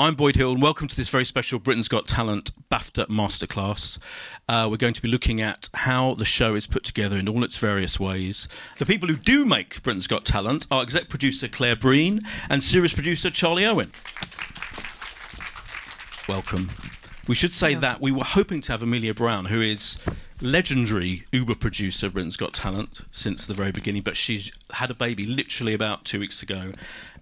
I'm Boyd Hilton, and welcome to this very special Britain's Got Talent BAFTA Masterclass. Uh, we're going to be looking at how the show is put together in all its various ways. The people who do make Britain's Got Talent are exec producer Claire Breen and series producer Charlie Owen. Welcome. We should say that we were hoping to have Amelia Brown, who is legendary Uber producer of Britain's Got Talent since the very beginning, but she's had a baby literally about two weeks ago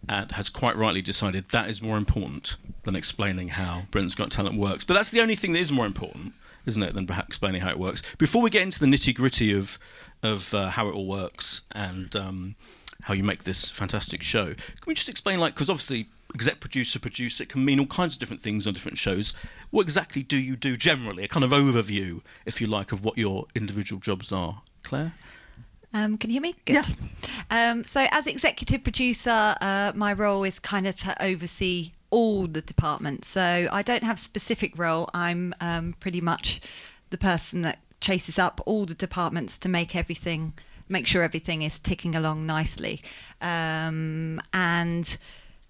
and has quite rightly decided that is more important than explaining how Britain's Got Talent works. But that's the only thing that is more important, isn't it, than perhaps explaining how it works. Before we get into the nitty gritty of of uh, how it all works and um, how you make this fantastic show, can we just explain, like, because obviously exec producer, producer, it can mean all kinds of different things on different shows. What exactly do you do generally? A kind of overview, if you like, of what your individual jobs are. Claire? Um, can you hear me? Good. Yeah. Um, so, as executive producer, uh, my role is kind of to oversee all the departments. So, I don't have specific role. I'm um, pretty much the person that chases up all the departments to make everything, make sure everything is ticking along nicely. Um, and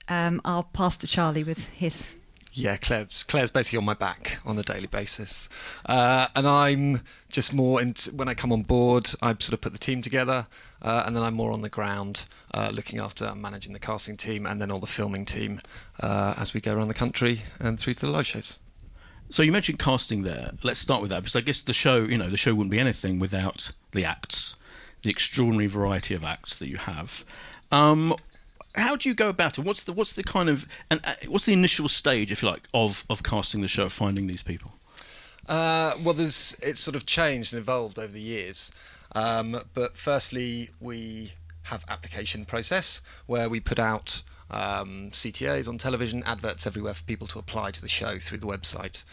um, I'll pass to Charlie with his yeah, Claire's, Claire's basically on my back on a daily basis. Uh, and I'm just more, into, when I come on board, I sort of put the team together, uh, and then I'm more on the ground uh, looking after managing the casting team and then all the filming team uh, as we go around the country and through to the live shows. So you mentioned casting there. Let's start with that because I guess the show, you know, the show wouldn't be anything without the acts, the extraordinary variety of acts that you have. Um, how do you go about it? What's the what's the kind of and uh, what's the initial stage, if you like, of of casting the show, of finding these people? Uh, well, there's it's sort of changed and evolved over the years. Um, but firstly, we have application process where we put out um, CTAs on television, adverts everywhere for people to apply to the show through the website.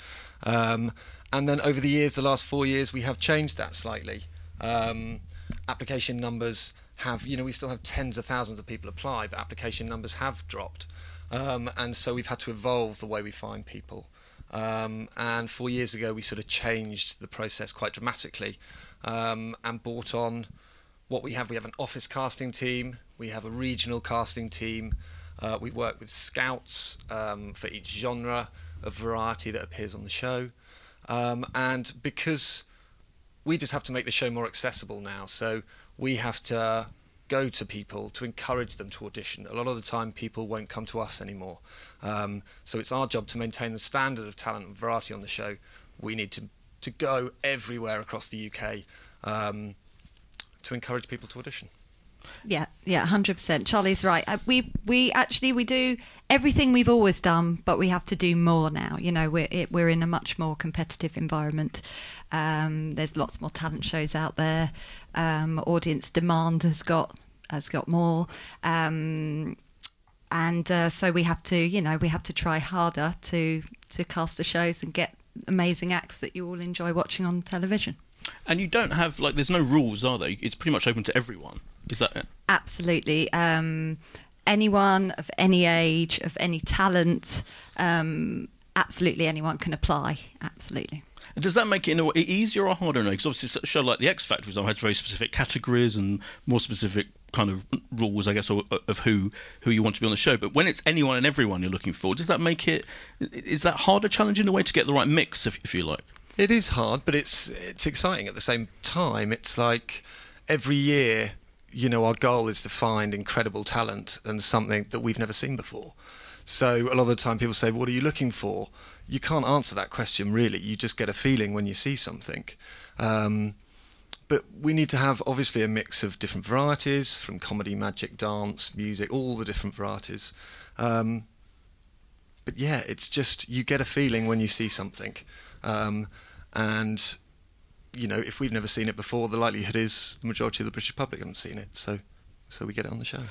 Um, and then over the years, the last four years, we have changed that slightly. Um, application numbers have, you know, we still have tens of thousands of people apply, but application numbers have dropped. Um, and so we've had to evolve the way we find people. Um, and four years ago, we sort of changed the process quite dramatically um, and brought on what we have. We have an office casting team, we have a regional casting team, uh, we work with scouts um, for each genre of variety that appears on the show. Um, and because we just have to make the show more accessible now, so we have to go to people to encourage them to audition. A lot of the time, people won't come to us anymore. Um, so it's our job to maintain the standard of talent and variety on the show. We need to to go everywhere across the UK um, to encourage people to audition. Yeah, yeah, hundred percent. Charlie's right. Uh, we we actually we do everything we've always done, but we have to do more now. You know, we're it, we're in a much more competitive environment. Um, there's lots more talent shows out there. Um, audience demand has got has got more. Um, and uh, so we have to, you know, we have to try harder to to cast the shows and get amazing acts that you all enjoy watching on television. And you don't have like, there's no rules, are there? It's pretty much open to everyone. Is that it? Absolutely. Um, anyone of any age, of any talent, um, absolutely anyone can apply. Absolutely. Does that make it in a easier or harder? Because obviously, a show like The X Factor, for example, has very specific categories and more specific kind of rules, I guess, of, of who who you want to be on the show. But when it's anyone and everyone you're looking for, does that make it? Is that harder, challenging the way to get the right mix, if, if you like? It is hard, but it's it's exciting at the same time. It's like every year you know, our goal is to find incredible talent and something that we've never seen before. So a lot of the time people say, What are you looking for? You can't answer that question really. You just get a feeling when you see something. Um, but we need to have obviously a mix of different varieties from comedy, magic, dance, music, all the different varieties. Um, but yeah, it's just you get a feeling when you see something. Um, and you know, if we've never seen it before, the likelihood is the majority of the British public haven't seen it. So, so we get it on the show.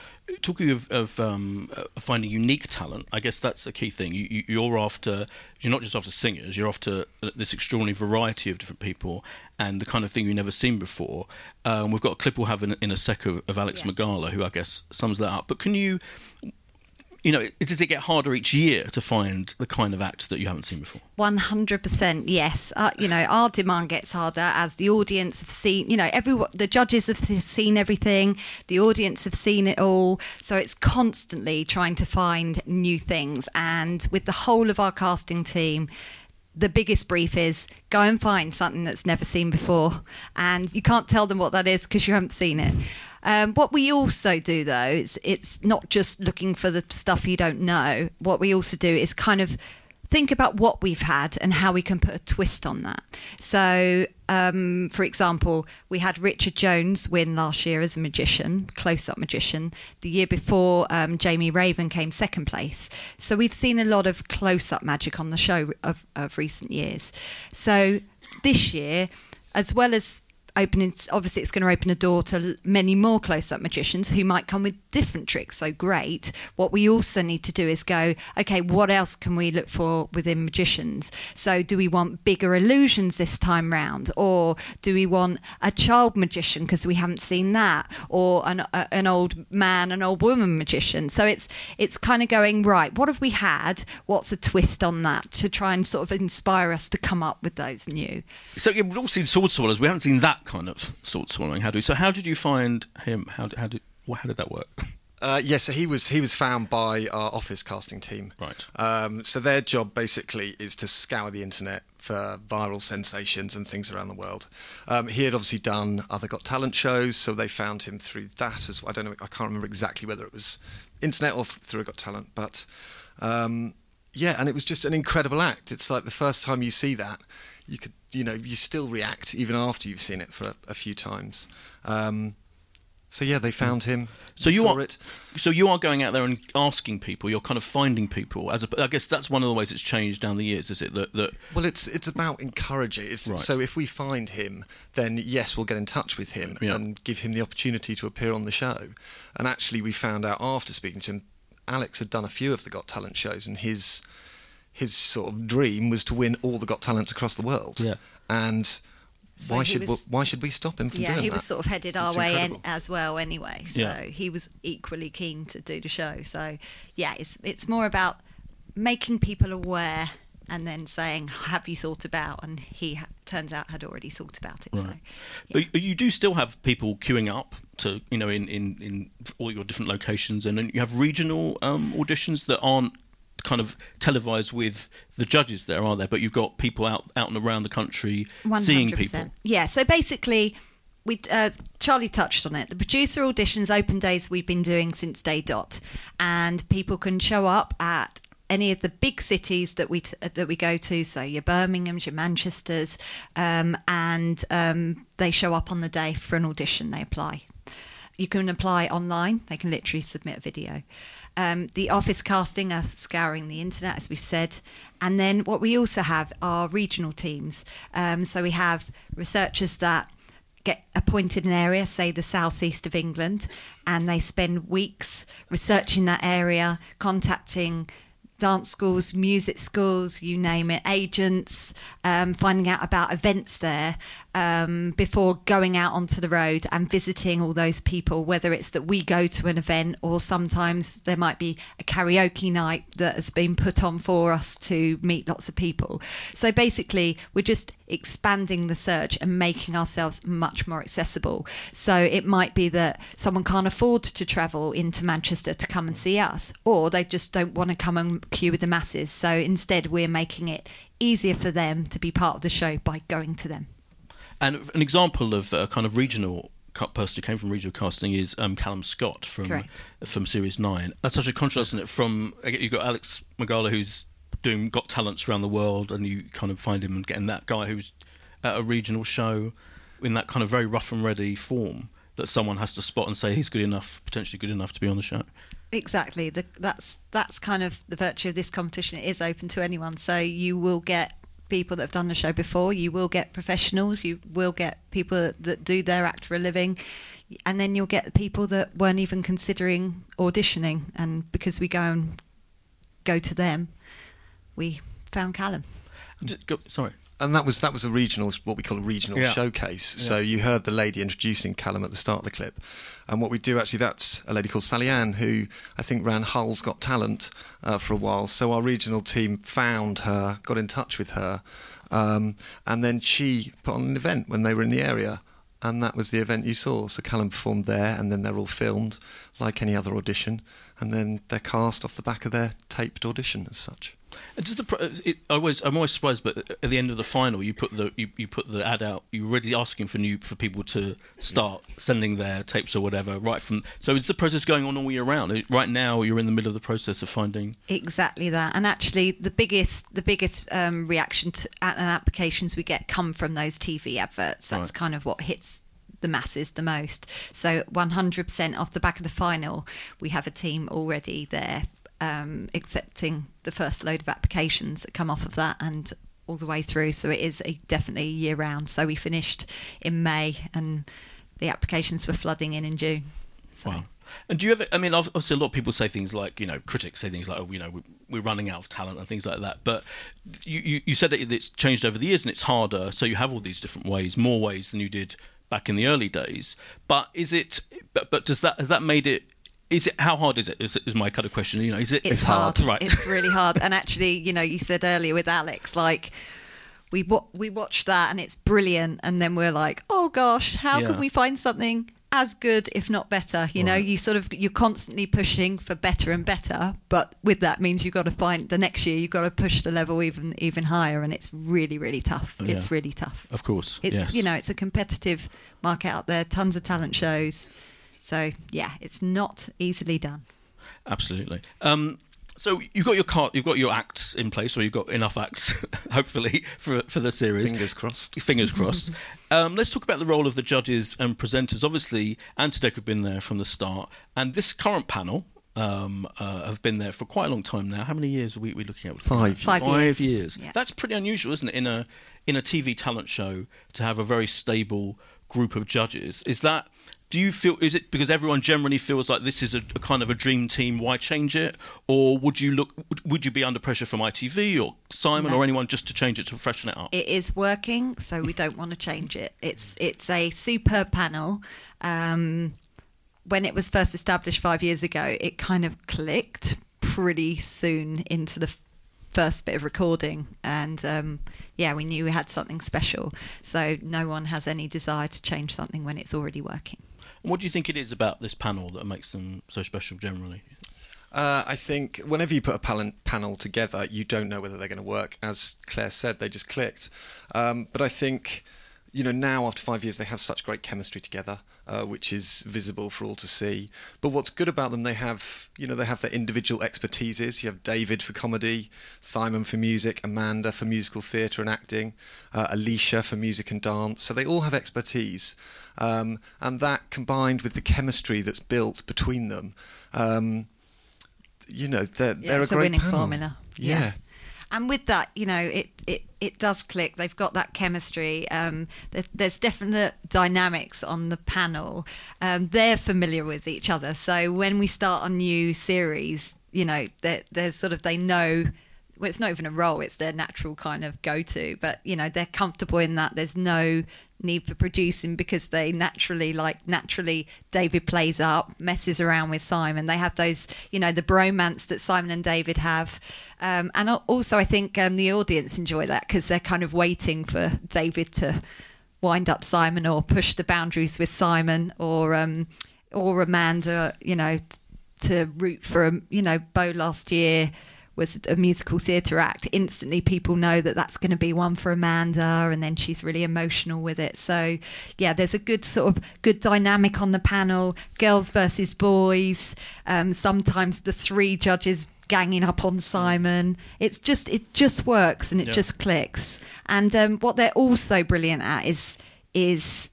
Talking of, of um, uh, finding unique talent, I guess that's a key thing. You, you're after, you're not just after singers, you're after uh, this extraordinary variety of different people and the kind of thing you've never seen before. Um, we've got a clip we'll have in, in a sec of, of Alex yeah. Magala, who I guess sums that up. But can you, you know, does it get harder each year to find the kind of act that you haven't seen before? 100% yes. Uh, you know our demand gets harder as the audience have seen you know every the judges have seen everything the audience have seen it all. So it's constantly trying to find new things. And with the whole of our casting team the biggest brief is go and find something that's never seen before. And you can't tell them what that is because you haven't seen it um, what we also do though is it's not just looking for the stuff you don't know what we also do is kind of think about what we've had and how we can put a twist on that. So, um, for example, we had Richard Jones win last year as a magician, close up magician. The year before, um, Jamie Raven came second place. So, we've seen a lot of close up magic on the show of, of recent years. So, this year, as well as opening obviously it's going to open a door to many more close-up magicians who might come with different tricks. So great. What we also need to do is go okay what else can we look for within magicians? So do we want bigger illusions this time round? Or do we want a child magician because we haven't seen that? Or an, a, an old man an old woman magician? So it's it's kind of going right what have we had? What's a twist on that to try and sort of inspire us to come up with those new? So yeah, we've all seen sword swallows we haven't seen that kind of sword swallowing. How do so? How did you find him? How how did how did that work? Uh, yes, yeah, so he was he was found by our office casting team. Right. Um, so their job basically is to scour the internet for viral sensations and things around the world. Um, he had obviously done other Got Talent shows, so they found him through that as well. I don't know. I can't remember exactly whether it was internet or through a Got Talent, but um, yeah, and it was just an incredible act. It's like the first time you see that, you could you know you still react even after you've seen it for a, a few times. Um, so yeah, they found him. So you are it. so you are going out there and asking people. You're kind of finding people. As a, I guess that's one of the ways it's changed down the years, is it? That, that well, it's it's about encouraging. It's, right. So if we find him, then yes, we'll get in touch with him yeah. and give him the opportunity to appear on the show. And actually, we found out after speaking to him, Alex had done a few of the Got Talent shows, and his his sort of dream was to win all the Got Talents across the world. Yeah. And so why should was, why should we stop him from yeah, doing that? Yeah, he was sort of headed our way in, as well anyway. So yeah. he was equally keen to do the show. So yeah, it's it's more about making people aware and then saying, "Have you thought about?" And he ha- turns out had already thought about it. Right. So, yeah. but you do still have people queuing up to you know in in, in all your different locations, and then you have regional um, auditions that aren't kind of televised with the judges there, are there? But you've got people out out and around the country 100%. seeing people. Yeah. So basically, we uh, Charlie touched on it. The producer auditions open days we've been doing since day dot, and people can show up at any of the big cities that we t- that we go to. So your Birmingham's, your Manchester's, um, and um, they show up on the day for an audition. They apply. You can apply online. They can literally submit a video. Um, the office casting are scouring the internet, as we've said. And then what we also have are regional teams. Um, so we have researchers that get appointed an area, say the southeast of England, and they spend weeks researching that area, contacting dance schools, music schools, you name it, agents, um, finding out about events there um, before going out onto the road and visiting all those people, whether it's that we go to an event or sometimes there might be a karaoke night that has been put on for us to meet lots of people. So basically, we're just expanding the search and making ourselves much more accessible. So it might be that someone can't afford to travel into Manchester to come and see us, or they just don't want to come and queue with the masses. So instead, we're making it easier for them to be part of the show by going to them. And an example of a kind of regional person who came from regional casting is um, Callum Scott from Correct. from Series Nine. That's such a contrast, isn't it? From you've got Alex Magala who's doing Got Talents around the world, and you kind of find him and getting that guy who's at a regional show in that kind of very rough and ready form that someone has to spot and say he's good enough, potentially good enough to be on the show. Exactly. The, that's that's kind of the virtue of this competition. It is open to anyone, so you will get people that have done the show before. You will get professionals. You will get people that, that do their act for a living, and then you'll get people that weren't even considering auditioning. And because we go and go to them, we found Callum. Go, sorry. and that was that was a regional, what we call a regional Yeah. showcase. So you heard the lady introducing Callum at the start of the clip, and what we do actually, that's a lady called Sally Ann who I think ran Hull's Got Talent uh, for a while. So our regional team found her, got in touch with her, um, and then she put on an event when they were in the area. And that was the event you saw. So Callum performed there, and then they're all filmed like any other audition, and then they're cast off the back of their taped audition as such. And Does the it, I always I'm always surprised, but at the end of the final, you put the you, you put the ad out. You're already asking for new for people to start sending their tapes or whatever. Right from so is the process going on all year round? Right now, you're in the middle of the process of finding. Exactly that, and actually, the biggest the biggest um, reaction to and applications we get come from those TV adverts. That's Right. kind of what hits the masses the most. So, 100% off the back of the final, we have a team already there um, accepting the first load of applications that come off of that, and all the way through. So it is a, definitely year round. So we finished in May, and the applications were flooding in in June. So. Wow. And do you ever? I mean, ob- obviously, a lot of people say things like, you know, critics say things like, oh, you know, we- we're running out of talent and things like that. But you, you, you said that it's changed over the years and it's harder. So you have all these different ways, more ways than you did back in the early days. But is it? But, but does that has that made it? Is it how hard is it? Is, is my kind of question. You know, is it? it's, hard. hard. Right. It's really hard. And actually, you know, you said earlier with Alex, like we wa- we watched that and it's brilliant, and then we're like, oh gosh, how Yeah. can we find something as good, if not better? You know, you sort of you're constantly pushing for better and better, but with that means you've got to find the next year you've got to push the level even even higher, and it's really really tough. Yeah. It's really tough. Of course. It's yes. you know it's a competitive market out there, tons of talent shows. So yeah, it's not easily done. Absolutely. Um, so you've got your cart, you've got your acts in place, or you've got enough acts, hopefully, for for the series. Fingers crossed. Fingers crossed. um, let's talk about the role of the judges and presenters. Obviously, Ant and Dec have been there from the start, and this current panel um, uh, have been there for quite a long time now. How many years are we, we looking at? Five. Five Five years. years. Yeah. That's pretty unusual, isn't it? In a in a TV talent show to have a very stable group of judges. Is that? Do you feel? Is it because everyone generally feels like this is a, a kind of a dream team? Why change it? Or would you look? Would, you be under pressure from ITV or Simon No. or anyone just to change it to freshen it up? it is working, so we don't want to change it. It's it's a superb panel. Um, when it was first established five years ago, it kind of clicked pretty soon into the first bit of recording, and um, yeah, we knew we had something special. So no one has any desire to change something when it's already working. And what do you think it is about this panel that makes them so special generally? Uh, I think whenever you put a panel, panel together, you don't know whether they're going to work. As Claire said, they just clicked. Um, but I think, you know, now after five years, they have such great chemistry together, uh, which is visible for all to see. But what's good about them, they have, you know, they have their individual expertises. You have David for comedy, Simon for music, Amanda for musical theatre and acting, uh, Alesha for music and dance. So they all have expertise. Um, and that combined with the chemistry that's built between them. Um, you know they're Yeah, they're it's a a great winning panel. formula. Yeah. Yeah. And with that, you know, it, it, it does click. They've got that chemistry. Um, there, there's definite dynamics on the panel. Um, they're familiar with each other. So when we start a new series, you know, there- there's sort of, they know, well, it's not even a role, it's their natural kind of go to. But, you know, they're comfortable in that. There's no need for producing because they naturally, like, naturally, David plays up, messes around with Simon. They have those, you know, the bromance that Simon and David have. Um, and also, I think um, the audience enjoy that because they're kind of waiting for David to wind up Simon or push the boundaries with Simon or um, or Amanda, you know, t- to root for, um, you know, Beau last year was a musical theatre act. Instantly, people know that that's going to be one for Amanda, and then she's really emotional with it. So, yeah, there's a good sort of good dynamic on the panel. Girls versus boys. Um, sometimes the three judges ganging up on Simon. It's just it just works and it Yeah. just clicks. And um, what they're also brilliant at is is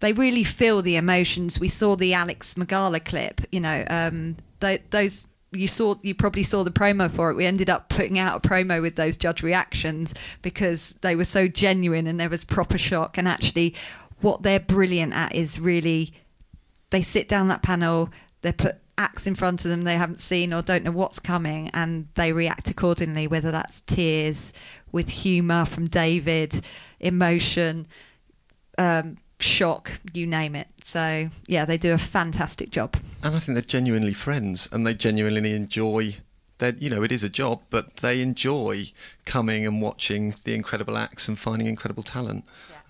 they really feel the emotions. We saw the Alex Magala clip, you know, um, th- those you saw you probably saw the promo for it. We ended up putting out a promo with those judge reactions because they were so genuine and there was proper shock. And actually, what they're brilliant at is really they sit down that panel, they put acts in front of them they haven't seen or don't know what's coming, and they react accordingly. Whether that's tears, with humour from David, emotion, um, shock, you name it. So yeah, they do a fantastic job. And I think they're genuinely friends, and they genuinely enjoy. That you know, it is a job, but they enjoy coming and watching the incredible acts and finding incredible talent.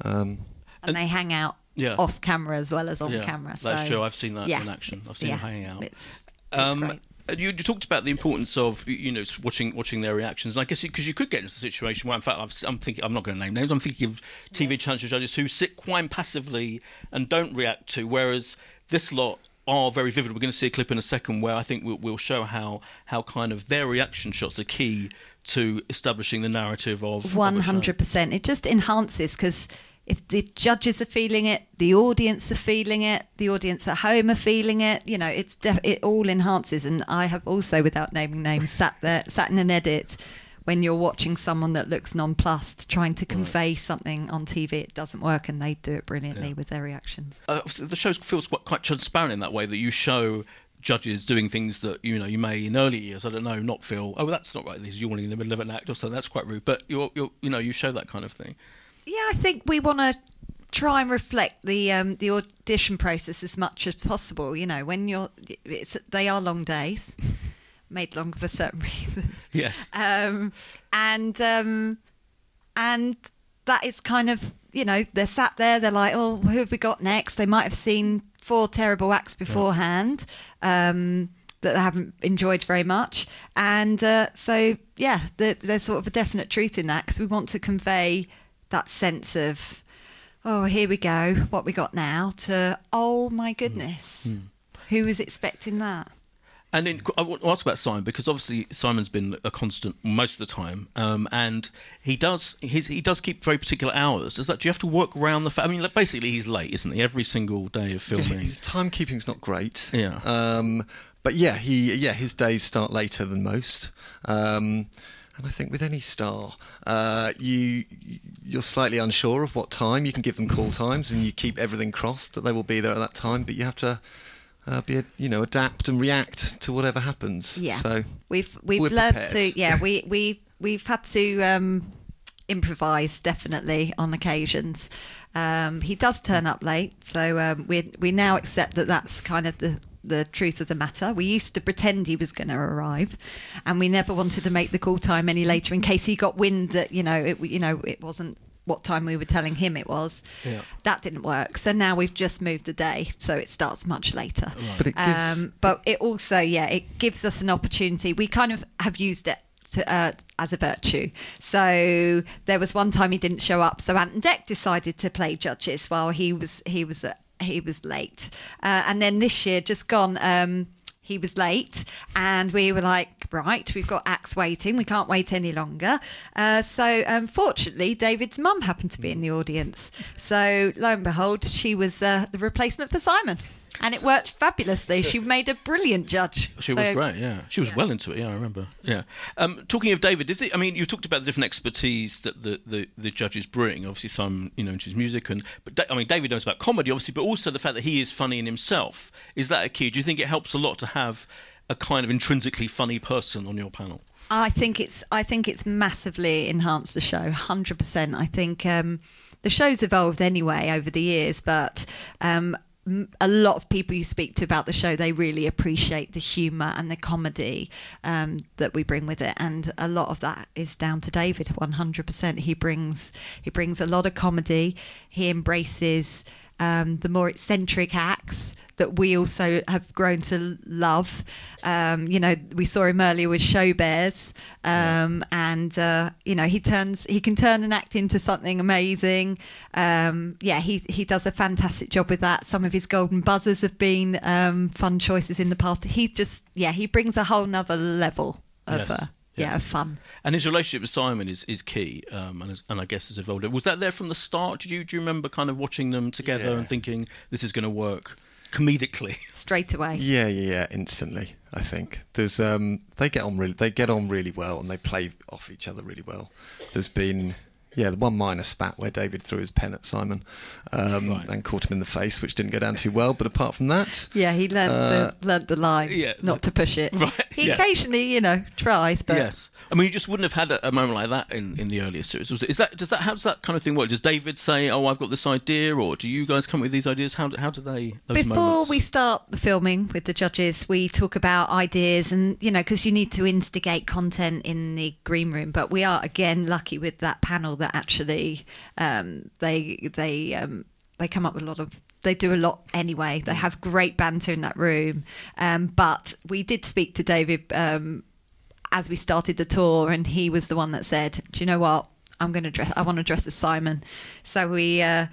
Um, And, And- they hang out Yeah. off camera as well as on yeah, camera. That's true. I've seen that yeah. in action. I've seen yeah, them hanging out. It's, it's Um, great. You, you talked about the importance of you know watching watching their reactions, and I guess because you, could get into a situation where, in fact, I've, I'm thinking I'm not going to name names. I'm thinking of TV challenge judges who sit quite passively and don't react to, whereas this lot are very vivid. We're going to see a clip in a second where I think we'll, we'll show how how kind of their reaction shots are key to establishing the narrative of One hundred percent. It just enhances because if the judges are feeling it, the audience are feeling it, the audience at home are feeling it. You know, it's def- it all enhances. And I have also, without naming names, sat there, sat in an edit when you're watching someone that looks nonplussed, trying to convey something on TV. It doesn't work, and they do it brilliantly Yeah. with their reactions. uh, the show feels quite, quite transparent in that way that you show judges doing things that you know you may in early years I don't know not feel oh that's not right he's yawning in the middle of an act or something that's quite rude but you're, you're you know you show that kind of thing Yeah, I think we want to try and reflect the um, the audition process as much as possible. You know, when you're, it's they are long days, made long for certain reasons, yes um, and um, and that is kind of you know they're sat there, they're like, oh, who have we got next? They might have seen four terrible acts beforehand. Um, that they haven't enjoyed very much, and uh, so yeah, there, there's sort of a definite truth in that because we want to convey that sense of oh here we go what we got now to oh my goodness who was expecting that and in, I want to ask about Simon because obviously Simon's been a constant most of the time, um, and he does his, he does keep very particular hours. Does that do you have to work around the? Fa- I mean, like, basically he's late, isn't he? Every single day of filming. his timekeeping's not great. Yeah. Um, but yeah, he yeah his days start later than most. Um, and I think with any star, uh, you you're slightly unsure of what time. You can give them call times, and you keep everything crossed that they will be there at that time. But you have to uh, be you know adapt and react to whatever happens. Yeah. So we've we've learned prepared. to yeah we we we've had to um, improvise definitely on occasions. Um, he does turn up late, so um, we we now accept that that's kind of the the truth of the matter. We used to pretend he was going to arrive, and we never wanted to make the call time any later in case he got wind that you know it you know it wasn't what time we were telling him it was. Yeah. That didn't work. So now we've just moved the day, so it starts much later. But it gives- Um, but it also, yeah, it gives us an opportunity. We kind of have used it. To, uh, as a virtue. So there was one time he didn't show up, so Ant and Dec decided to play judges while he was he was he was late. Uh, and then this year, just gone, um, he was late, and we were like, right, we've got ax waiting, we can't wait any longer. Uh, so um, fortunately, David's mum happened to be in the audience. So lo and behold, she was uh, the replacement for Simon. And it worked fabulously. She made a brilliant judge. She So- was great, yeah. She was well into it, yeah, I remember. Yeah. Um, talking of David, is it? I mean, you talked about the different expertise that the, the, the judges bring. Obviously, some, you know, into his music, and but Da- I mean, David knows about comedy, obviously, but also the fact that he is funny in himself. Is that a key? Do you think it helps a lot to have a kind of intrinsically funny person on your panel? I think it's I think it's massively enhanced the show, hundred percent. I think um, the show's evolved anyway over the years, but um, a lot of people you speak to about the show, they really appreciate the humour and the comedy um, that we bring with it, and a lot of that is down to David. One hundred percent. He brings he brings a lot of comedy. He embraces um, the more eccentric acts that we also have grown to love. Um, you know, we saw him earlier with Show Bears, um, and uh, you know he turns he can turn an act into something amazing. Um, yeah, he he does a fantastic job with that. Some of his golden buzzers have been um, fun choices in the past. He just yeah he brings a whole nother level of Yes, uh, yeah yes. fun. And his relationship with Simon is, is key, um, and, is- and I guess has evolved. Was that there from the start? Did you do you remember kind of watching them together Yeah. and thinking this is going to work comedically? Straight away. Yeah, yeah, yeah. Instantly, I think there's um, they get on really, they get on really well, and they play off each other really well. There's been, Yeah, the one minor spat where David threw his pen at Simon um, Right. and caught him in the face, which didn't go down too well. But apart from that, Yeah, he learned, Uh, the learnt the line, yeah, not to push it. Right, He yeah. occasionally, you know, tries, but yes. I mean, you just wouldn't have had a, a moment like that in, in the earlier series. Was it, is that does that how does that kind of thing work? Does David say, "Oh, I've got this idea," or do you guys come up with these ideas? How do, how do they? Those Before moments? we start the filming with the judges, we talk about ideas and, you know, because you need to instigate content in the green room. But we are, again, lucky with that panel that actually um, they, they, um, they come up with a lot of. They do a lot anyway. They have great banter in that room. Um, but we did speak to David um, as we started the tour, and he was the one that said, "Do you know what? I'm going to dress. I want to dress as Simon." So we uh,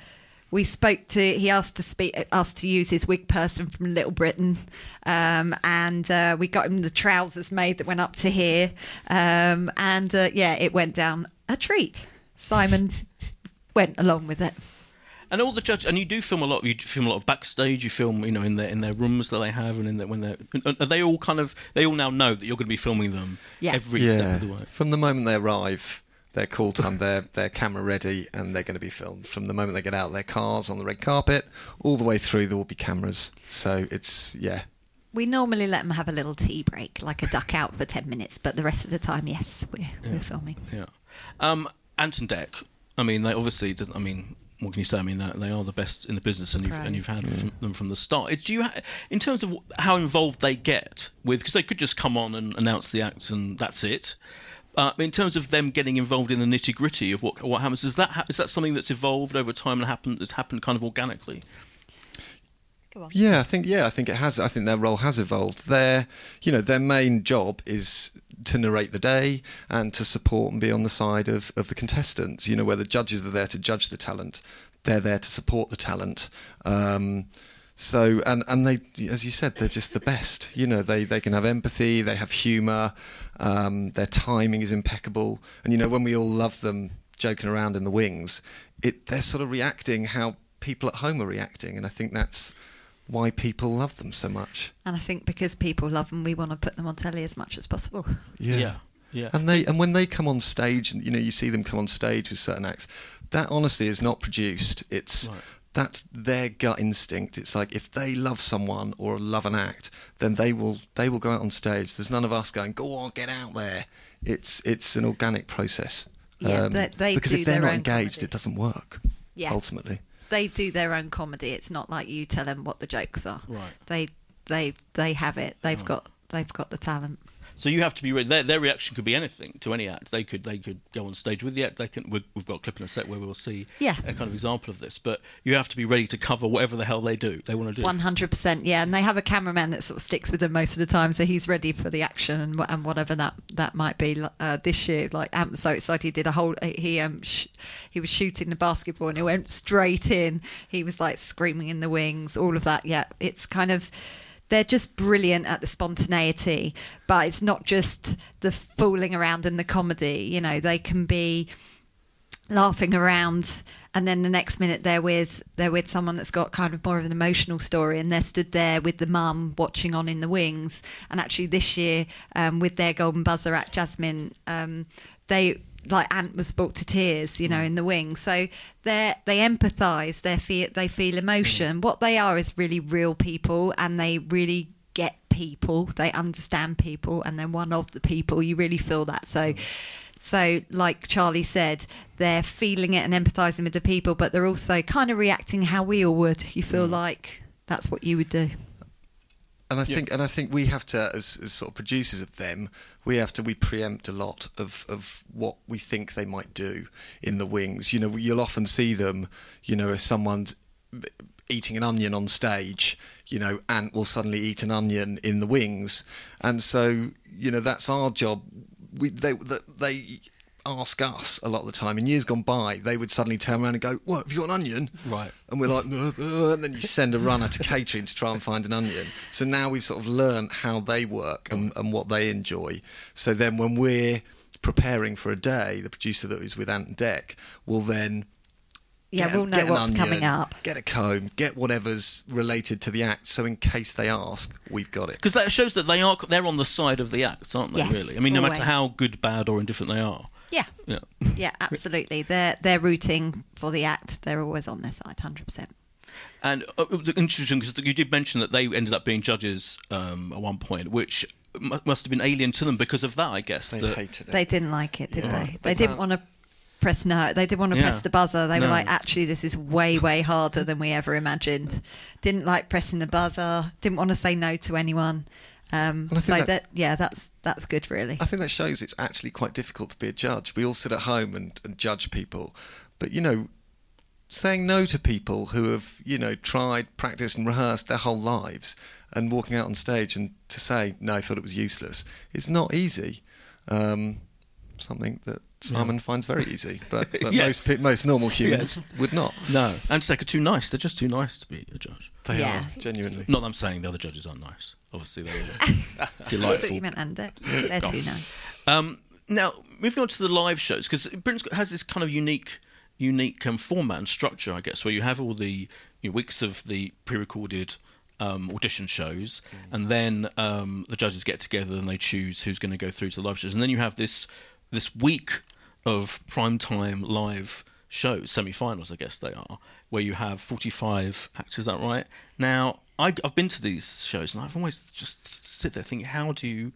we spoke to. He asked to speak us to use his wig person from Little Britain, um, and uh, we got him the trousers made that went up to here, um, and uh, yeah, it went down a treat. Simon went along with it. And all the judges, and you do film a lot. You film a lot of backstage. You film, you know, in their in their rooms that they have, and in their, when they're. Are they all kind of? They all now know that you're going to be filming them Yeah. every yeah, step of the way. from the moment they arrive, they're call time, they're they're camera ready, and they're going to be filmed. From the moment they get out of their cars on the red carpet, all the way through, there will be cameras. So it's yeah, We normally let them have a little tea break, like a duck out for ten minutes, but the rest of the time, yes, we're, we're filming. Yeah. Um, Ant and Dec. I mean, they obviously. doesn't- I mean, what can you say? I mean, they they are the best in the business, and you've and you've had from, them from the start. Do you, ha- in terms of how involved they get with, because they could just come on and announce the acts and that's it. Uh, in terms of them getting involved in the nitty gritty of what what happens, is that ha- is that something that's evolved over time and happened that's happened kind of organically? Yeah, I think yeah, I think it has. I think their role has evolved. Their you know their main job is to narrate the day and to support and be on the side of, of the contestants. You know, where the judges are there to judge the talent, they're there to support the talent. Um, so and and they, as you said, they're just the best. You know, they they can have empathy, they have humour, um, their timing is impeccable, and you know when we all love them joking around in the wings, it they're sort of reacting how people at home are reacting, and I think that's why people love them so much. And I think because people love them, we want to put them on telly as much as possible. yeah. yeah. And they and when they come on stage, and you know, you see them come on stage with certain acts. That honestly is not produced. It's Right. that's their gut instinct. It's like if they love someone or love an act, then they will they will go out on stage. There's none of us going, go on, get out there. It's it's an organic process. Um, Yeah, they- they because do if they're their not engaged, comedy. it doesn't work. Yeah. Ultimately. They do their own comedy. It's not like you tell them what the jokes are. Right. They they they have it. They've Right. got they've got the talent. So you have to be ready. Their, their reaction could be anything to any act. They could they could go on stage with the act. They can. We've, got a clip in a set where we'll see Yeah. a kind of example of this. But you have to be ready to cover whatever the hell they do. They want to do. One hundred percent, yeah. And they have a cameraman that sort of sticks with them most of the time, so he's ready for the action and, and whatever that that might be. Uh, this year, like I'm so excited, he did a whole. He um sh- he was shooting the basketball and it went straight in. He was like screaming in the wings, all of that. Yeah, it's kind of. They're just brilliant at the spontaneity, but it's not just the fooling around and the comedy. You know, they can be laughing around and then the next minute they're with they're with someone that's got kind of more of an emotional story and they're stood there with the mum watching on in the wings and actually this year um, with their golden buzzer at jasmine um, they like ant was brought to tears you know mm. in the wing. so they they empathize they feel they feel mm. emotion what they are is really real people and they really get people they understand people and they're one of the people you really feel that so mm. so, like Charlie said, they're feeling it and empathizing with the people, but they're also kind of reacting how we all would. You feel like that's what you would do. And I Yeah. think, and I think we have to, as, as sort of producers of them, we have to we preempt a lot of of what we think they might do in the wings. You know, you'll often see them. You know, if someone's eating an onion on stage, you know, Ant will suddenly eat an onion in the wings, and so you know that's our job. We they they ask us a lot of the time. In years gone by, they would suddenly turn around and go, "What? Have you got an onion?" Right. And we're like, "Uh, uh," and then you send a runner to catering to try and find an onion. So now we've sort of learned how they work and, and what they enjoy. So then when we're preparing for a day, the producer that is with Ant and Dec will then Yeah, Get- we'll know get an what's coming up. Get a comb. Get whatever's related to the act. So in case they ask, we've got it. Because that shows that they are they're on the side of the act, aren't they? Yes, really. I mean, no matter how good, bad, or indifferent they are. Yeah, Yeah. yeah, absolutely. They're they're rooting for the act. They're always on their side, hundred percent. And uh, it was interesting because you did mention that they ended up being judges um, at one point, which mu- must have been alien to them because of that, I guess. They that- hated it. They didn't like it, did Yeah. they? They They didn't want to press no. They didn't want to Yeah. press the buzzer. They were like, actually, this is way way harder than we ever imagined. Didn't like pressing the buzzer. Didn't want to say no to anyone. Um, so that, that- yeah, that's that's good, really. I think that shows it's actually quite difficult to be a judge. We all sit at home and, and judge people, but you know, saying no to people who have you know tried, practiced, and rehearsed their whole lives, and walking out on stage and to say no, I thought it was useless, is not easy. Um, something that Simon finds very easy, but, but Yes. most most normal humans Yes. would not. No, and they're too nice. They're just too nice to be a judge. They Yeah. are genuinely. Not that I'm saying the other judges aren't nice. Obviously, they're all I thought delightful. you meant Andy. They're Go too nice. Um, now, moving on to the live shows, because Britain's got- has this kind of unique, unique um, format and structure, I guess, where you have all the you know, weeks of the pre-recorded um, audition shows, and then um, the judges get together and they choose who's going to go through to the live shows, and then you have this this week of primetime live shows, semi-finals, I guess they are, where you have 45 actors. Is that right? Now, I, I've been to these shows, and I've always just sit there thinking, how do you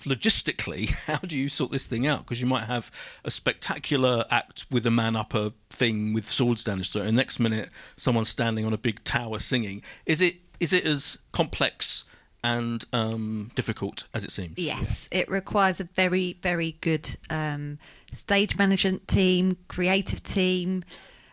logistically, how do you sort this thing out? Because you might have a spectacular act with a man up a thing with swords down his throat, and next minute someone's standing on a big tower singing. Is it is it as complex and um, difficult as it seems? Yes, it requires a very, very good um, stage management team, creative team.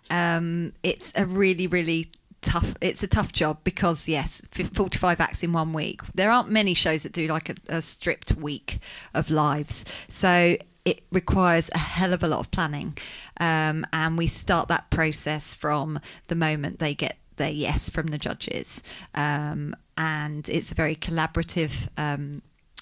Um, it's a really, really tough. It's a tough job because yes, forty-five acts in one week. There aren't many shows that do like a, a stripped week of lives, so it requires a hell of a lot of planning. Um, and we start that process from the moment they get their yes from the judges. Um, and it's a very collaborative um,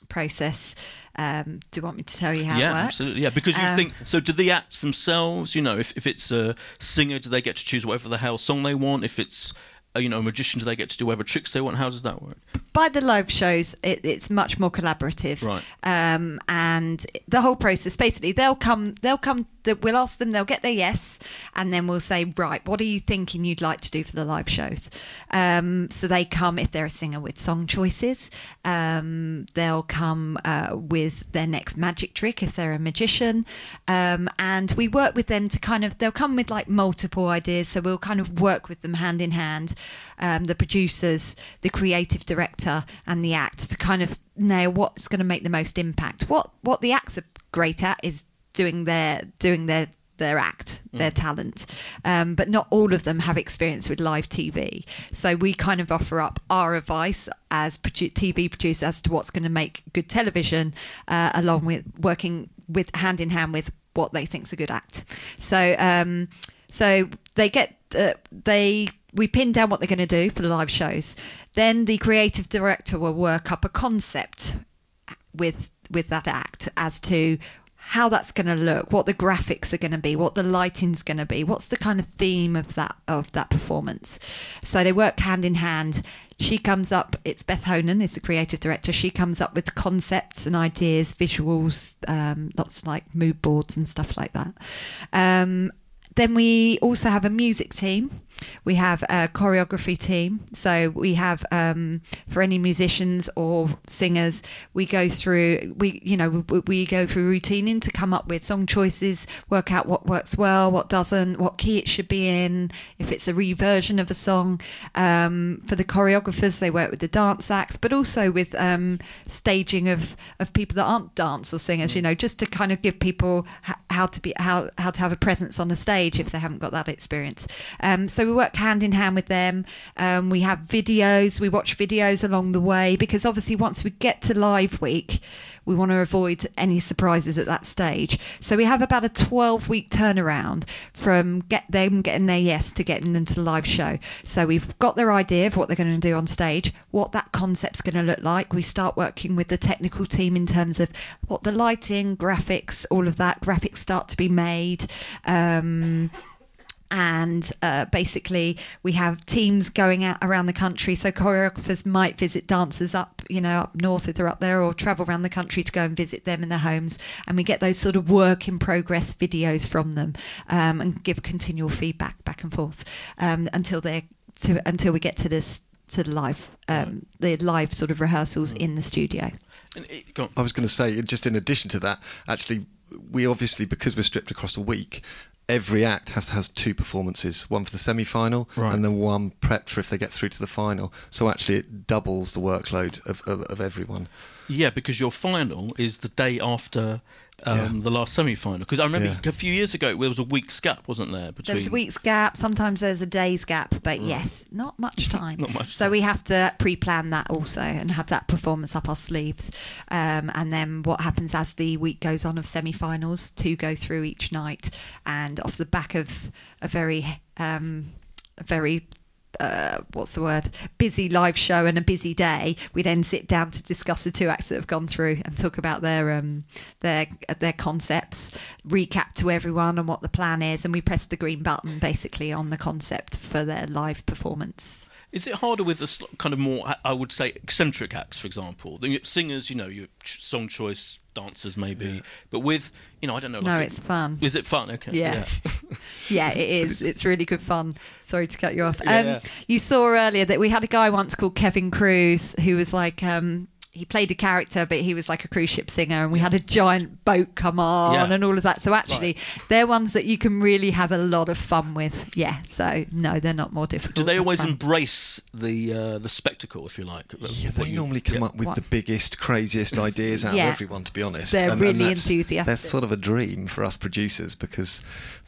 process. Um, do you want me to tell you how yeah, it works? absolutely. Yeah, because you Um, think so. Do the acts themselves? You know, if if it's a singer, do they get to choose whatever the hell song they want? If it's you know a magician, do they get to do whatever tricks they want? How does that work? by the live shows, it, it's much more collaborative. Right. Um, and the whole process, basically, they'll come, they'll come, we'll ask them, they'll get their yes, and then we'll say, right, what are you thinking you'd like to do for the live shows? Um, so they come, if they're a singer, with song choices. Um, they'll come uh, with their next magic trick if they're a magician. Um, and we work with them to kind of, they'll come with like multiple ideas. So we'll kind of work with them hand in hand, um, the producers, the creative director, and the act to kind of nail what's going to make the most impact. What what the acts are great at is doing their doing their their act, their talent, um, but not all of them have experience with live TV. So we kind of offer up our advice as produ- TV producers as to what's going to make good television, uh, along with working with hand in hand with what they think's a good act. So um, so they get uh, they we pin down what they're going to do for the live shows. Then the creative director will work up a concept with with that act as to how that's going to look, what the graphics are going to be, what the lighting's going to be, what's the kind of theme of that of that performance. So they work hand in hand. She comes up. It's Beth Honan is the creative director. She comes up with concepts and ideas, visuals, um, lots of like mood boards and stuff like that. Um, then we also have a music team. We have a choreography team. So we have um, for any musicians or singers, we go through we you know we, we go through routining to come up with song choices, work out what works well, what doesn't, what key it should be in, if it's a reversion of a song. Um, for the choreographers, they work with the dance acts, but also with um, staging of of people that aren't dance or singers. You know, just to kind of give people how to be how how to have a presence on the stage if they haven't got that experience. Um, so we work hand in hand with them. Um, we have videos. We watch videos along the way because obviously once we get to live week, we want to avoid any surprises at that stage. So we have about a 12 week turnaround from get them getting their yes to getting them to the live show. So we've got their idea of what they're going to do on stage, what that concept's going to look like. We start working with the technical team in terms of what the lighting, graphics, all of that. Graphics start to be made. Um, and uh, basically we have teams going out around the country. So choreographers might visit dancers up, you know, up north if they're up there, or travel around the country to go and visit them in their homes, and we get those sort of work in progress videos from them um, and give continual feedback back and forth um, until they're to, until we get to this to the live um, the live sort of rehearsals in the studio. And it, go. I was going to say, just in addition to that, actually, we obviously because we're stripped across a week. Every act has has two performances, one for the semi-final Right. and then one prep for if they get through to the final. So actually, it doubles the workload of, of, of everyone. Yeah, because your final is the day after um, Yeah. the last semi-final. Because I remember Yeah. a few years ago there was a week's gap, wasn't there? Between There's a week's gap. Sometimes there's a day's gap, but yes, not much time. Not much So time. we have to pre-plan that also and have that performance up our sleeves. Um, and then what happens as the week goes on of semi-finals, two go through each night, and off the back of a very, um, a very uh, what's the word? Busy live show and a busy day. We then sit down to discuss the two acts that have gone through and talk about their um, their their concepts, recap to everyone on what the plan is, and we press the green button basically on the concept for their live performance. Is it harder with the kind of more, I- I would say, eccentric acts, for example? The singers, you know, your song choice dancers, maybe. But with, you know, I don't know. No, like a- it's fun. Is it fun? Okay. Yeah. Yeah, it is. It's really good fun. Sorry to cut you off. Yeah, Um, yeah. You saw earlier that we had a guy once called Kevin Cruz who was like, um, he played a character, but he was like a cruise ship singer, and we had a giant boat come on Yeah. and all of that. So actually, they're ones that you can really have a lot of fun with. Yeah. So no, they're not more difficult. Do they always fun. embrace the uh, the spectacle, if you like? Yeah, they you- normally come yeah. up with What? the biggest, craziest ideas out Yeah. of everyone. To be honest, They're really that's- enthusiastic. That's sort of a dream for us producers because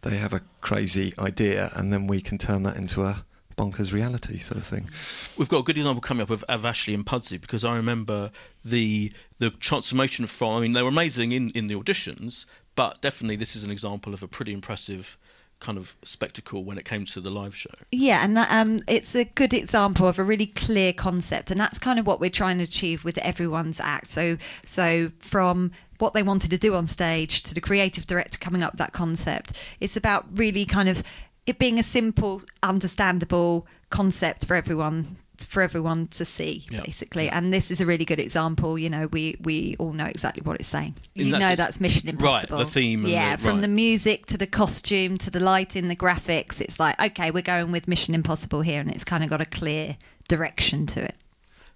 they have a crazy idea, and then we can turn that into a bonkers reality sort of thing. We've got a good example coming up of, of Ashley and Pudsey because I remember the the transformation from. I mean, they were amazing in, in the auditions, but definitely this is an example of a pretty impressive kind of spectacle when it came to the live show. Yeah, and that, um, it's a good example of a really clear concept, and that's kind of what we're trying to achieve with everyone's act. So, so from what they wanted to do on stage to the creative director coming up with that concept, it's about really kind of it being a simple, understandable concept for everyone for everyone to see Yeah. basically and this is a really good example you know we we all know exactly what it's saying In you that know sense- that's mission impossible Right, impossible the theme and yeah the- from right. the music to the costume to the lighting, the graphics. It's like, okay, we're going with Mission Impossible here, and it's kind of got a clear direction to it.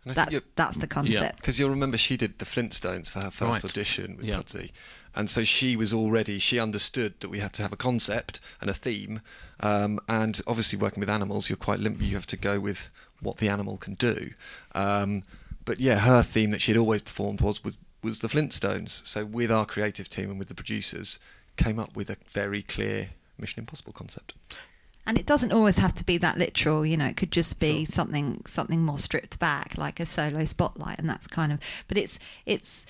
And That's that's the concept. Because you'll remember she did the Flintstones for her first Right. audition with Yeah. Pudsey. And so she was already, she understood that we had to have a concept and a theme. Um, and obviously, working with animals, you're quite limited. You have to go with what the animal can do. Um, but yeah, her theme that she'd always performed was, was, was the Flintstones. So with our creative team and with the producers, came up with a very clear Mission Impossible concept. And it doesn't always have to be that literal. You know, it could just be something something more stripped back, like a solo spotlight, and that's kind of. But it's it's.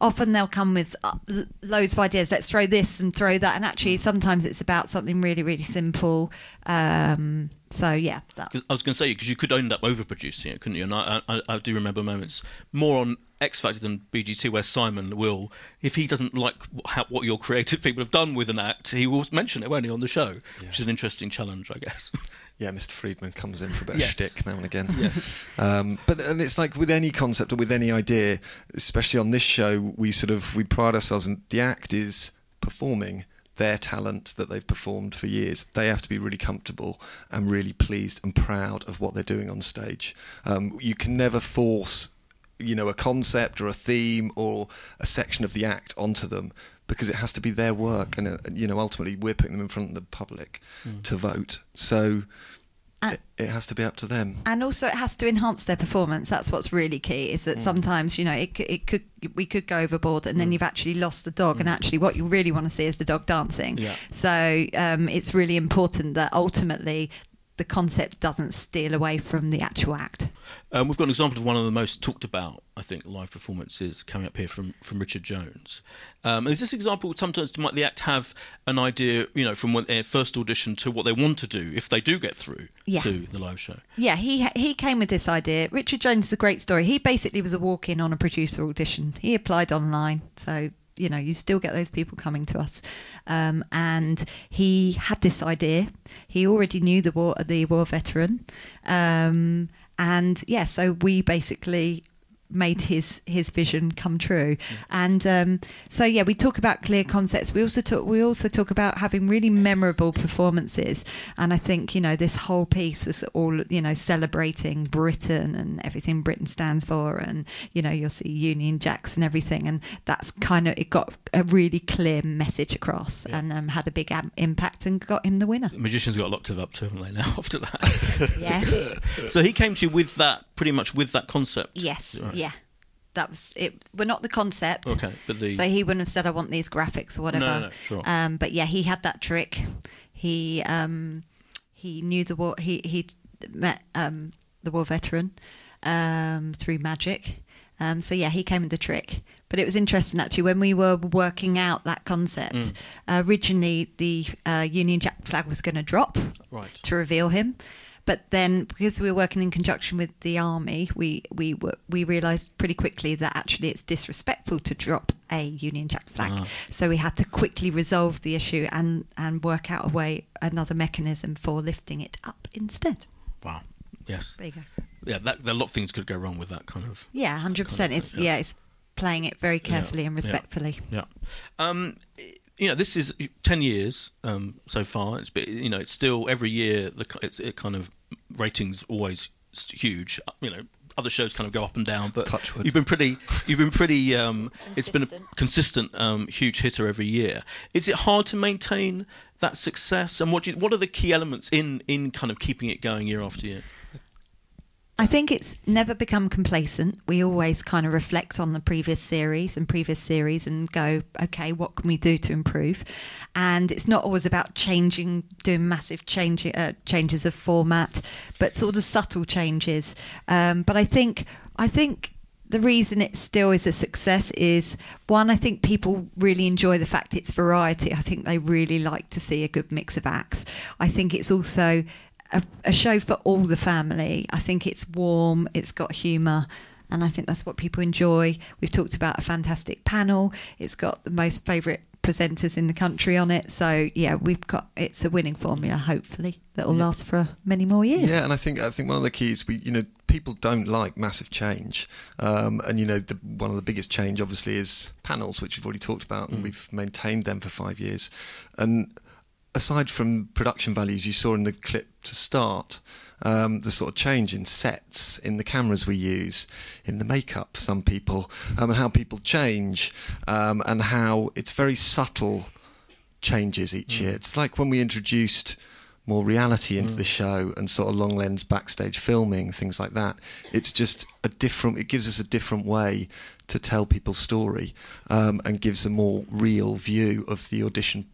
Often they'll come with uh, loads of ideas. Let's throw this and throw that, and actually sometimes it's about something really, really simple. Um, so yeah, that, 'Cause I was going to say because you could end up overproducing it, couldn't you? And I, I, I do remember moments more on X Factor than BGT where Simon will, if he doesn't like how, what your creative people have done with an act, he will mention it, won't he, on the show, which is an interesting challenge, I guess. Yeah, Mr. Friedman comes in for a bit Yes. of shtick now and again. Yes. Um, but and it's like with any concept or with any idea, especially on this show, we sort of we pride ourselves in the act is performing their talent that they've performed for years. They have to be really comfortable and really pleased and proud of what they're doing on stage. Um, you can never force, you know, a concept or a theme or a section of the act onto them because it has to be their work, and uh, you know, ultimately we're putting them in front of the public to vote. So. And- It, it has to be up to them. and also it has to enhance their performance. That's what's really key is that mm. sometimes you know it, it could we could go overboard and then mm. you've actually lost the dog and mm. actually what you really want to see is the dog dancing. Yeah. so um, it's really important that ultimately the concept doesn't steal away from the actual act Um, we've got an example of one of the most talked about, I think, live performances coming up here from, from Richard Jones. Um, is this example sometimes might the act have an idea, you know, from when their first audition to what they want to do if they do get through Yeah. to the live show? Yeah, he he came with this idea. Richard Jones is a great story. He basically was a walk-in on a producer audition. He applied online, so you know, you still get those people coming to us. Um, and he had this idea. He already knew the war, the war veteran. Um, and yeah, so we basically made his his vision come true and um, so yeah we talk about clear concepts we also talk we also talk about having really memorable performances and i think you know this whole piece was all you know celebrating britain and everything britain stands for and you know you'll see union jacks and everything and that's kind of it got a really clear message across Yeah. and um, had a big am- impact and got him the winner Magicians got a lot to live up to, haven't they? Now after that, yes so he came to you with that, pretty much with that concept. yes Right. yeah that was it we're not the concept Okay, but the So he wouldn't have said, "I want these graphics" or whatever. No, no, sure. Um, but yeah, he had that trick. He um, he knew the war. He he met um, the war veteran um, through magic. Um, so yeah, he came with the trick. But it was interesting actually when we were working out that concept. Mm. Uh, originally, the uh, Union Jack flag was going to drop right. to reveal him. But then, because we were working in conjunction with the army, we we were, we realised pretty quickly that actually it's disrespectful to drop a Union Jack flag. Ah. So we had to quickly resolve the issue and and work out a way, another mechanism for lifting it up instead. Wow. Yes. There you go. Yeah. That, a lot of things could go wrong with that kind of. Yeah, hundred percent. Kind of It's yeah. yeah. it's playing it very carefully and yeah. respectfully. Yeah. Um, you know, this is ten years um, so far. It's been, you know, it's still every year. The it's it kind of ratings always huge. Uh, You know, other shows kind of go up and down, but Touch you've been pretty. You've been pretty. Um, it's been a Consistent. consistent, um, huge hitter every year. Is it hard to maintain that success? And what do you, what are the key elements in in kind of keeping it going year after year? I think it's never become complacent. We always kind of reflect on the previous series and previous series and go, okay, what can we do to improve? And it's not always about changing, doing massive change, uh, changes of format, but sort of subtle changes. Um, but I think, I think the reason it still is a success is one, I think people really enjoy the fact it's variety. I think they really like to see a good mix of acts. I think it's also a, a show for all the family. I think it's warm, it's got humour, and I think that's what people enjoy. We've talked about a fantastic panel. It's got the most favourite presenters in the country on it. So yeah, we've got it's a winning formula. Hopefully that will Yeah. last for many more years. Yeah, and I think I think one of the keys we you know people don't like massive change, um, and you know the, one of the biggest change obviously is panels, which we've already talked about, and Mm. we've maintained them for five years. And aside from production values, you saw in the clip to start. Um, the sort of change in sets, in the cameras we use, in the makeup, some people, um, and how people change, um, and how it's very subtle changes each year. It's like when we introduced more reality into the show and sort of long lens backstage filming, things like that. It's just a different. It gives us a different way to tell people's story, um, and gives a more real view of the audition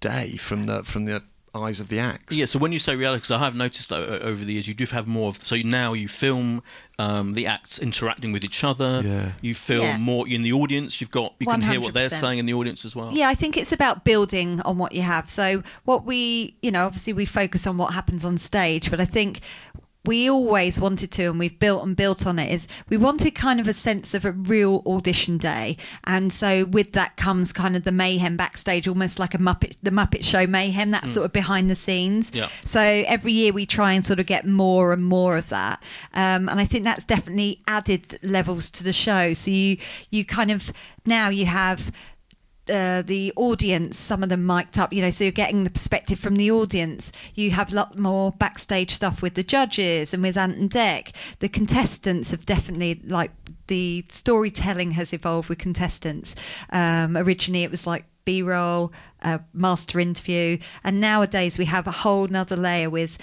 day from the from the eyes of the acts. Yeah, so when you say reality, because I have noticed o- o- over the years, you do have more of. So now you film um, the acts interacting with each other. Yeah. You film Yeah. more in the audience. You've got you can hear what they're saying in the audience as well. Yeah, I think it's about building on what you have. So, what we, you know, obviously we focus on what happens on stage, but I think we always wanted to, and we've built and built on it, is we wanted kind of a sense of a real audition day. And so, with that comes kind of the mayhem backstage, almost like a Muppet, the Muppet Show mayhem, that sort of behind the scenes. Yeah. So, every year we try and sort of get more and more of that. Um, and I think that's definitely added levels to the show. So, you, you kind of now you have uh, the audience, some of them mic'd up, you know, so you're getting the perspective from the audience. You have a lot more backstage stuff with the judges and with Ant and Dec. The contestants have definitely, like, the storytelling has evolved with contestants. Um, originally, it was like B roll, uh, master interview, and nowadays we have a whole nother layer with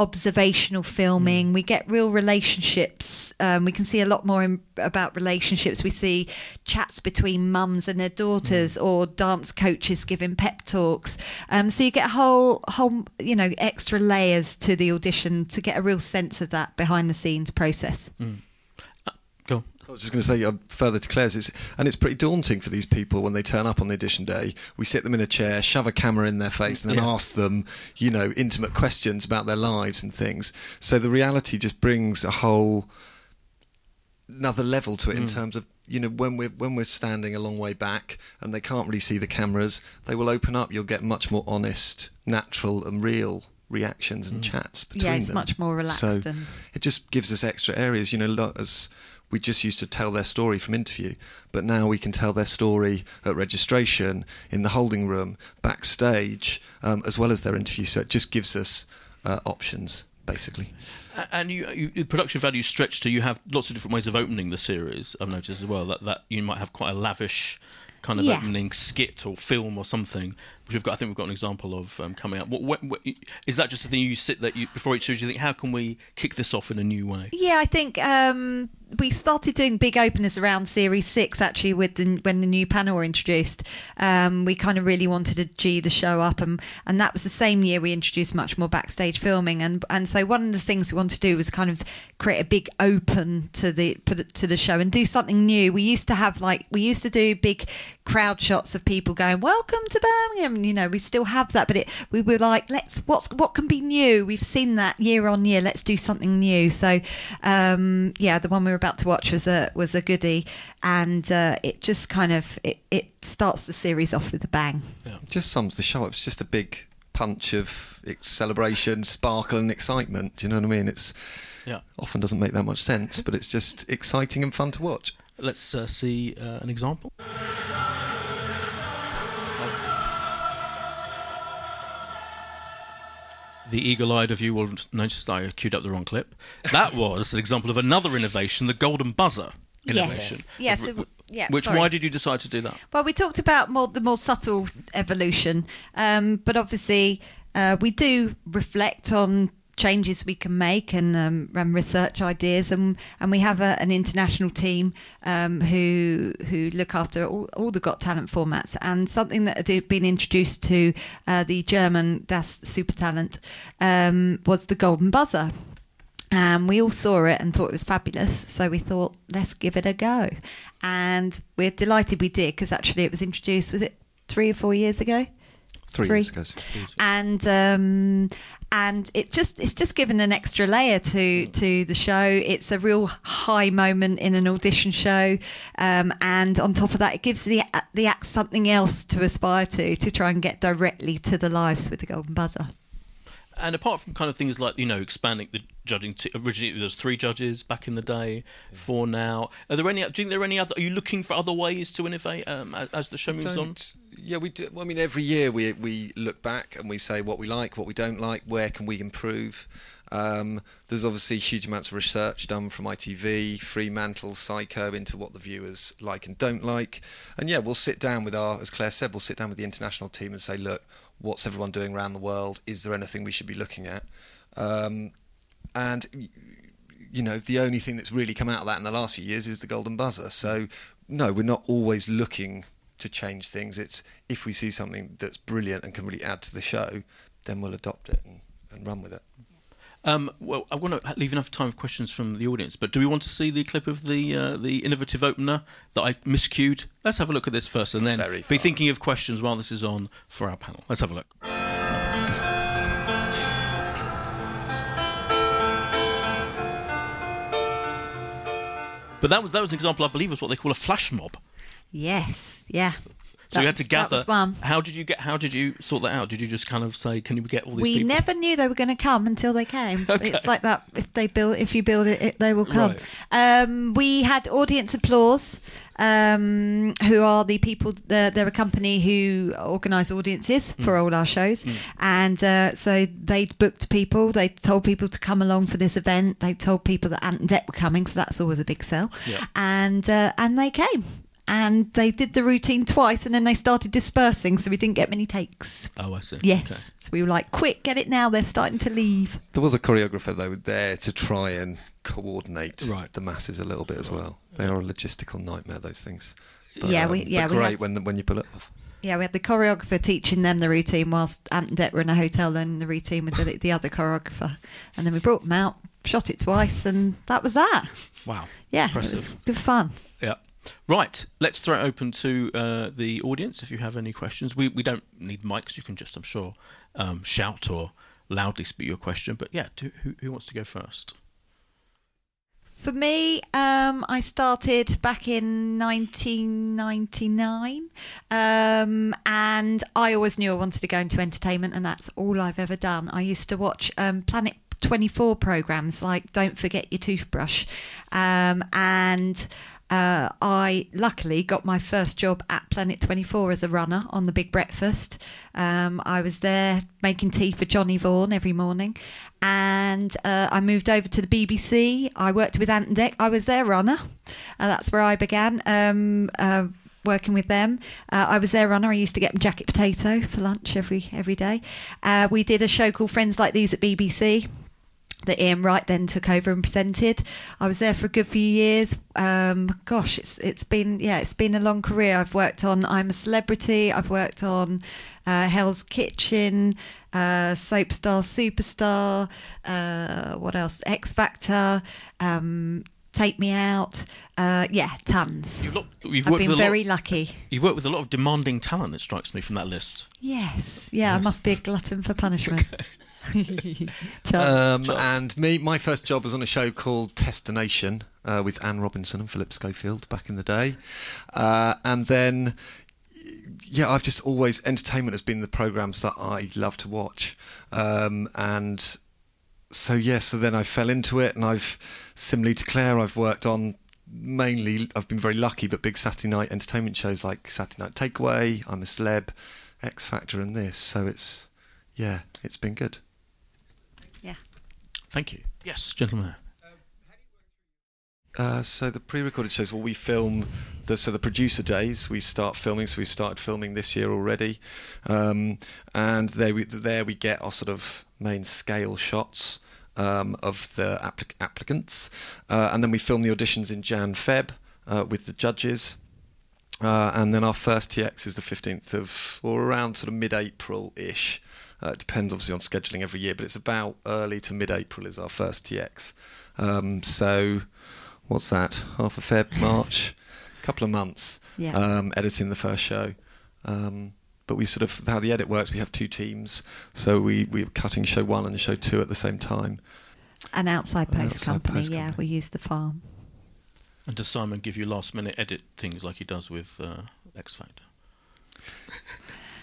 observational filming. We get real relationships. Um, we can see a lot more in, about relationships. We see chats between mums and their daughters, or dance coaches giving pep talks. Um, so you get a whole, whole, you know, extra layers to the audition to get a real sense of that behind the scenes process. Go. On. I was just going to say uh, further to Claire's, it's, and it's pretty daunting for these people when they turn up on the audition day. We sit them in a chair, shove a camera in their face, and then Yeah. ask them, you know, intimate questions about their lives and things. So the reality just brings a whole another level to it in Mm. terms of you know when we're when we're standing a long way back and they can't really see the cameras, they will open up. You'll get much more honest, natural, and real reactions and chats between Yeah, it's them. much more relaxed So and- it just gives us extra areas. You know, lo- as we just used to tell their story from interview, but now we can tell their story at registration, in the holding room, backstage, um, as well as their interview. So it just gives us uh, options, basically. And you, you, the production value stretch to you have lots of different ways of opening the series. I've noticed as well that, that you might have quite a lavish kind of Yeah. opening skit or film or something, which we've got. I think we've got an example of um, coming up. What, what, what, is that just a thing you sit that you before each series? You think, how can we kick this off in a new way? Yeah, I think um, we started doing big openers around Series Six. Actually, with the, when the new panel were introduced, um, we kind of really wanted to g the show up, and and that was the same year we introduced much more backstage filming, and and so one of the things we wanted to do was kind of create a big open to the to the show and do something new. We used to have like we used to do big crowd shots of people going "Welcome to Birmingham." You know, we still have that, but it we were like, let's what's what can be new. We've seen that year on year. Let's do something new. So, um, yeah, the one we were about to watch was a was a goodie, and uh, it just kind of it, it starts the series off with a bang. It just sums the show up. It's just a big punch of celebration, sparkle, and excitement. Do you know what I mean? It's Yeah. often doesn't make that much sense, but it's just exciting and fun to watch. Let's uh, see uh, an example. The eagle-eyed of you will notice that I queued up the wrong clip. That was an example of another innovation, the golden buzzer innovation. Yes. Yes, yeah, Which sorry. why did you decide to do that? Well, we talked about more the more subtle evolution, um, but obviously uh, we do reflect on changes we can make and, um, research ideas, and and we have a, an international team um, who who look after all, all the Got Talent formats, and something that had been introduced to uh, the German Das Super Talent um, was the golden buzzer. And we all saw it and thought it was fabulous. So we thought, let's give it a go. And we're delighted we did because actually it was introduced, was it three or four years ago? Three, Three. years ago. and um, and it just it's just given an extra layer to to the show. It's a real high moment in an audition show, um, and on top of that, it gives the the act something else to aspire to to try and get directly to the lives with the golden buzzer. And apart from kind of things like you know expanding the judging, t- originally there was three judges back in the day, four now. Are there any? Do you think there are any other? Are you looking for other ways to innovate um, as, as the show moves on? Yeah, we do. Well, I mean, every year we we look back and we say what we like, what we don't like, where can we improve. Um, there's obviously huge amounts of research done from ITV, Fremantle, Syco into what the viewers like and don't like. And yeah, we'll sit down with our, as Claire said, we'll sit down with the international team and say, look, what's everyone doing around the world? Is there anything we should be looking at? Um, and you know, the only thing that's really come out of that in the last few years is the golden buzzer. So, no, we're not always looking to change things. It's if we see something that's brilliant and can really add to the show, then we'll adopt it and, and run with it. Um, well, I want to leave enough time for questions from the audience, but do we want to see the clip of the uh, the innovative opener that I miscued? Let's have a look at this first, and then be thinking of questions while this is on for our panel. Let's have a look. But that was that was an example, I believe, was what they call a flash mob. Yes, yeah. So you had to That gather. was one. How did you get? How did you sort that out? Did you just kind of say, "Can you get all these we people?" never knew they were going to come until they came. Okay. It's like that. If they build, if you build it, it they will come. Right. Um, we had audience applause. Um, who are the people? They're, they're a company who organise audiences Hmm. for all our shows, and uh, so they booked people. They told people to come along for this event. They told people that Ant and Dec were coming, so that's always a big sell. And uh, and they came. And they did the routine twice, and then they started dispersing, so we didn't get many takes. Oh, I see. Yes. Okay. So we were like, quick, get it now. They're starting to leave. There was a choreographer though there to try and coordinate Right. the masses a little bit as well. They are a logistical nightmare. Those things. But, Yeah, um, we- yeah, but we great had- when when you pull it off. Yeah, we had the choreographer teaching them the routine whilst Ant and Dec were in a hotel learning the routine with the, the other choreographer. And then we brought them out, shot it twice, and that was that. Wow. Yeah, Impressive. it was good fun. Yeah. Right. Let's throw it open to uh, the audience if you have any questions. We we don't need mics. You can just, I'm sure, um, shout or loudly speak your question. But yeah, do, who, who wants to go first? For me, um, I started back in 1999, um, and I always knew I wanted to go into entertainment, and that's all I've ever done. I used to watch um, Planet 24 programs like Don't Forget Your Toothbrush, um, and uh, I luckily got my first job at Planet 24 as a runner on the Big Breakfast. Um, I was there making tea for Johnny Vaughan every morning. And uh, I moved over to the BBC. I worked with Ant and Dec. I was their runner. Uh, that's where I began. Um, uh, working with them. Uh, I was their runner. I used to get jacket potato for lunch every every day. Uh, we did a show called Friends Like These at BBC that Ian Wright then took over and presented. I was there for a good few years. Um, gosh, it's it's been yeah, it's been a long career. I've worked on I'm a Celebrity. I've worked on uh, Hell's Kitchen, uh, Soapstar Superstar. Uh, what else? X Factor. Um, Take Me Out. Uh, yeah, tons. You've, lo- you've I've been very lot, lucky. You've worked with a lot of demanding talent. It strikes me from that list. Yes. Yeah, I must be a glutton for punishment. Um, and me, my first job was on a show called Test the Nation uh, with Anne Robinson and Philip Schofield back in the day. Uh, and then, yeah, I've just always, entertainment has been the programs that I love to watch. Um, and so, yeah, so then I fell into it and I've, similarly to Claire, I've worked on mainly, I've been very lucky, but big Saturday night entertainment shows like Saturday Night Takeaway, I'm a Celeb, X Factor, and this. So it's, yeah, it's been good. Yeah. Thank you. Yes, gentlemen. Uh, so the pre-recorded shows, well, we film the so the producer days. We start filming, so we started filming this year already, um, and there we there we get our sort of main scale shots um, of the applic- applicants, uh, and then we film the auditions in Jan Feb uh, with the judges. Uh, and then our first TX is the 15th of, or around sort of mid-April ish. Uh, it depends obviously on scheduling every year, but it's about early to mid-April is our first TX. Um, so, what's that? Half of Feb, March, a couple of months Yeah. um, editing the first show. Um, but we sort of how the edit works. We have two teams, so we we're cutting show one and show two at the same time. An outside An post outside company, post yeah. We use the farm. And does Simon give you last minute edit things like he does with uh, X Factor?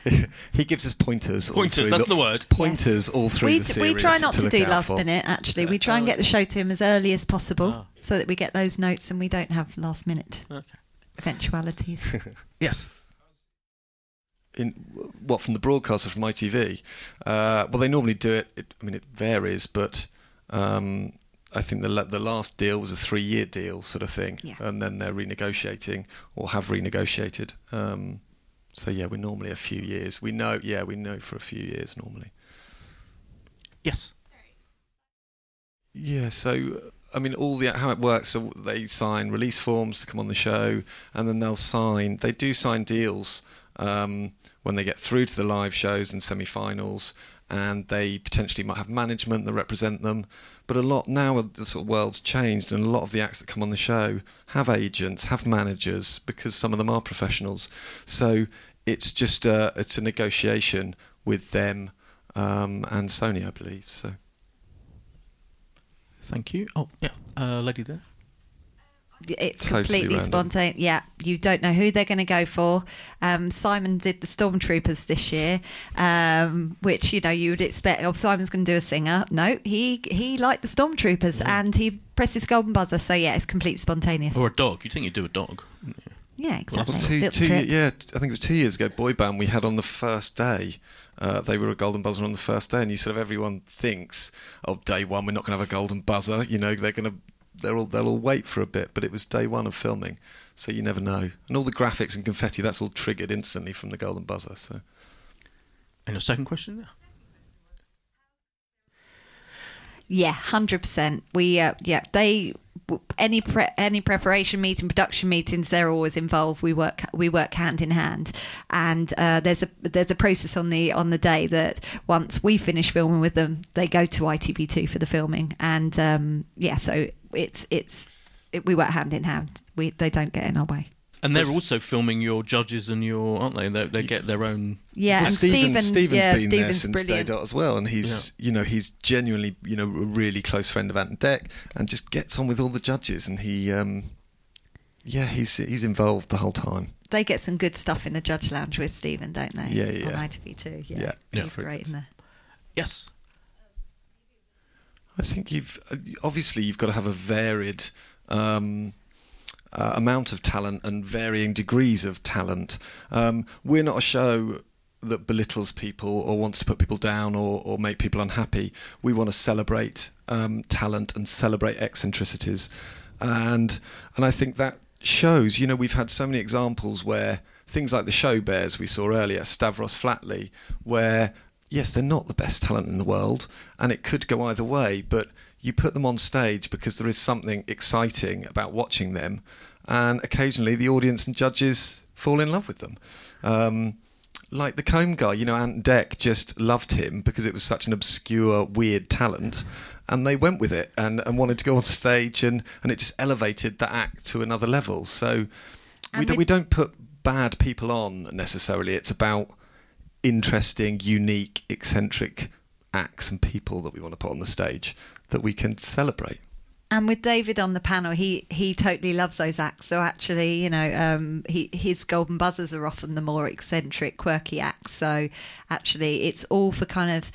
he gives us pointers. Pointers, through that's the word. Pointers all through We, the series. we try not to, look do last for. minute, actually. We Yeah. try and Oh, get the show to him as early as possible Ah. so that we get those notes and we don't have last minute Okay. eventualities. Yes. in what from the broadcaster from ITV. Uh, well, they normally do it, it. I mean, it varies, but um, I think the the last deal was a three year deal, sort of thing, Yeah. and then they're renegotiating or have renegotiated. Um, so yeah, we're normally a few years. We know, yeah, we know for a few years normally. Yes. Yeah, so I mean, all the how it works. So they sign release forms to come on the show, and then they'll sign. They do sign deals um, when they get through to the live shows and semi-finals, and they potentially might have management that represent them. But a lot now, the sort of world's changed, and a lot of the acts that come on the show have agents, have managers, because some of them are professionals. So it's just a, it's a negotiation with them um, and Sony, I believe. So. Thank you. Oh, yeah. Uh, lady there. It's Totally completely random. spontaneous. Yeah, you don't know who they're going to go for. Um, Simon did the Stormtroopers this year, um, which you know you would expect. Oh, Simon's going to do a singer. No, he he liked the Stormtroopers and he pressed his golden buzzer. So yeah, it's completely spontaneous. Or a dog. You'd think you'd do a dog. yeah, exactly. Well, two, Little two, yeah, I think it was two years ago. Boy band we had on the first day. Uh, they were a golden buzzer on the first day, and you sort of everyone thinks, "Oh, day one, we're not going to have a golden buzzer." You know, they're going to, they're all, they'll all wait for a bit. But it was day one of filming, so you never know. And all the graphics and confetti, that's all triggered instantly from the golden buzzer. So And your second question? Yeah. Hundred percent. We uh, yeah they any pre- any preparation meeting, production meetings, they're always involved. We work we work hand in hand, and uh, there's a there's a process on the on the day that once we finish filming with them, they go to ITV2 for the filming, and um, yeah, so it's it's it, we work hand in hand. We they don't get in our way. And they're also filming your judges and your, aren't they? They, they get their own. Yeah, Well, and Stephen, Stephen, Stephen's yeah, been there since brilliant. day dot as well, and he's you know he's genuinely you know a really close friend of Ant and Dec, and just gets on with all the judges, and he um, yeah he's he's involved the whole time. They get some good stuff in the judge lounge with Stephen, don't they? Yeah, yeah, On yeah. ITV2, yeah. Yeah, yeah. He's Very great good. in there. Yes. I think you've uh, obviously you've got to have a varied um, uh, amount of talent and varying degrees of talent. Um, we're not a show that belittles people or wants to put people down or, or make people unhappy. We want to celebrate um, talent and celebrate eccentricities, and and I think that shows. You know, we've had so many examples where things like the show bears we saw earlier, Stavros Flatley, where yes, they're not the best talent in the world, and it could go either way, but you put them on stage because there is something exciting about watching them, and occasionally the audience and judges fall in love with them. Um, like the comb guy, you know, Ant Dec just loved him because it was such an obscure, weird talent, and they went with it and, and wanted to go on stage, and, and it just elevated the act to another level. So we, And do, with- we don't put bad people on necessarily. It's about interesting, unique, eccentric acts and people that we want to put on the stage that we can celebrate. And with David on the panel, he he totally loves those acts. So actually, you know, um, he his golden buzzers are often the more eccentric, quirky acts. So actually, it's all for kind of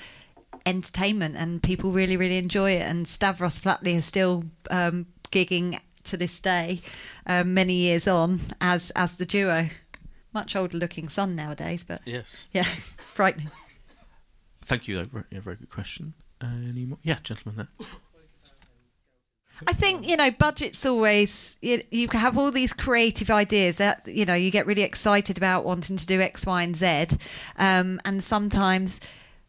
entertainment, and people really really enjoy it. And Stavros Flatley is still um, gigging to this day, um, many years on as as the duo. Much older looking son nowadays, but Yes. yeah, frightening. Thank you, though. Very, yeah, very good question. Any more? Yeah, gentlemen there. I think you know budgets always you, you have all these creative ideas that you know you get really excited about wanting to do X, Y, and Z, um, and sometimes